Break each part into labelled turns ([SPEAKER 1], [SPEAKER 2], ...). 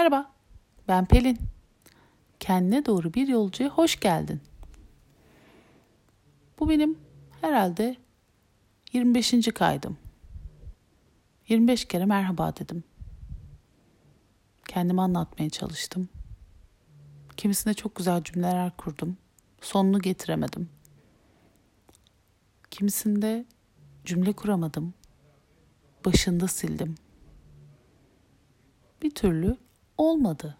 [SPEAKER 1] Merhaba, ben Pelin. Kendine doğru bir yolcuya hoş geldin. Bu benim herhalde 25. kaydım. 25 kere merhaba dedim. Kendimi anlatmaya çalıştım. Kimisine çok güzel cümleler kurdum. Sonunu getiremedim. Kimisinde cümle kuramadım. Başında sildim. Bir türlü olmadı.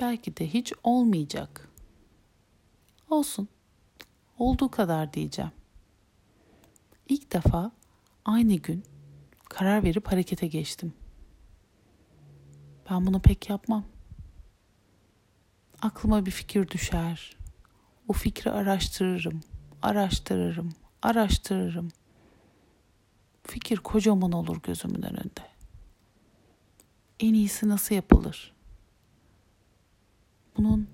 [SPEAKER 1] Belki de hiç olmayacak. Olsun. Olduğu kadar diyeceğim. İlk defa aynı gün karar verip harekete geçtim. Ben bunu pek yapmam. Aklıma bir fikir düşer. O fikri araştırırım, araştırırım, araştırırım. Fikir kocaman olur gözümün önünde en iyisi nasıl yapılır? Bunun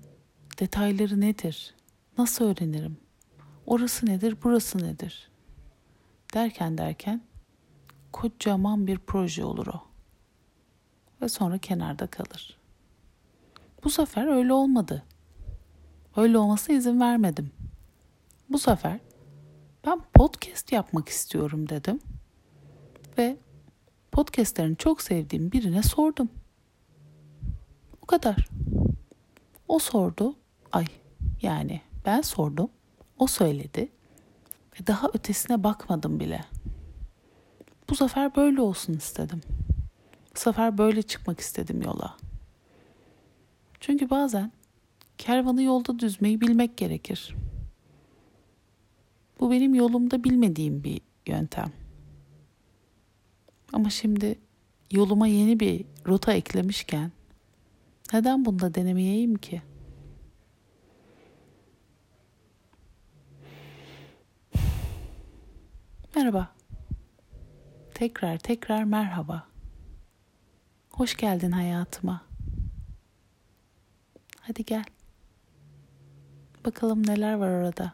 [SPEAKER 1] detayları nedir? Nasıl öğrenirim? Orası nedir, burası nedir? Derken derken kocaman bir proje olur o. Ve sonra kenarda kalır. Bu sefer öyle olmadı. Öyle olmasına izin vermedim. Bu sefer ben podcast yapmak istiyorum dedim. Ve podcastlerini çok sevdiğim birine sordum. O kadar. O sordu. Ay yani ben sordum. O söyledi. Ve daha ötesine bakmadım bile. Bu sefer böyle olsun istedim. Bu sefer böyle çıkmak istedim yola. Çünkü bazen kervanı yolda düzmeyi bilmek gerekir. Bu benim yolumda bilmediğim bir yöntem. Ama şimdi yoluma yeni bir rota eklemişken neden bunu da denemeyeyim ki? Merhaba. Tekrar tekrar merhaba. Hoş geldin hayatıma. Hadi gel. Bakalım neler var orada.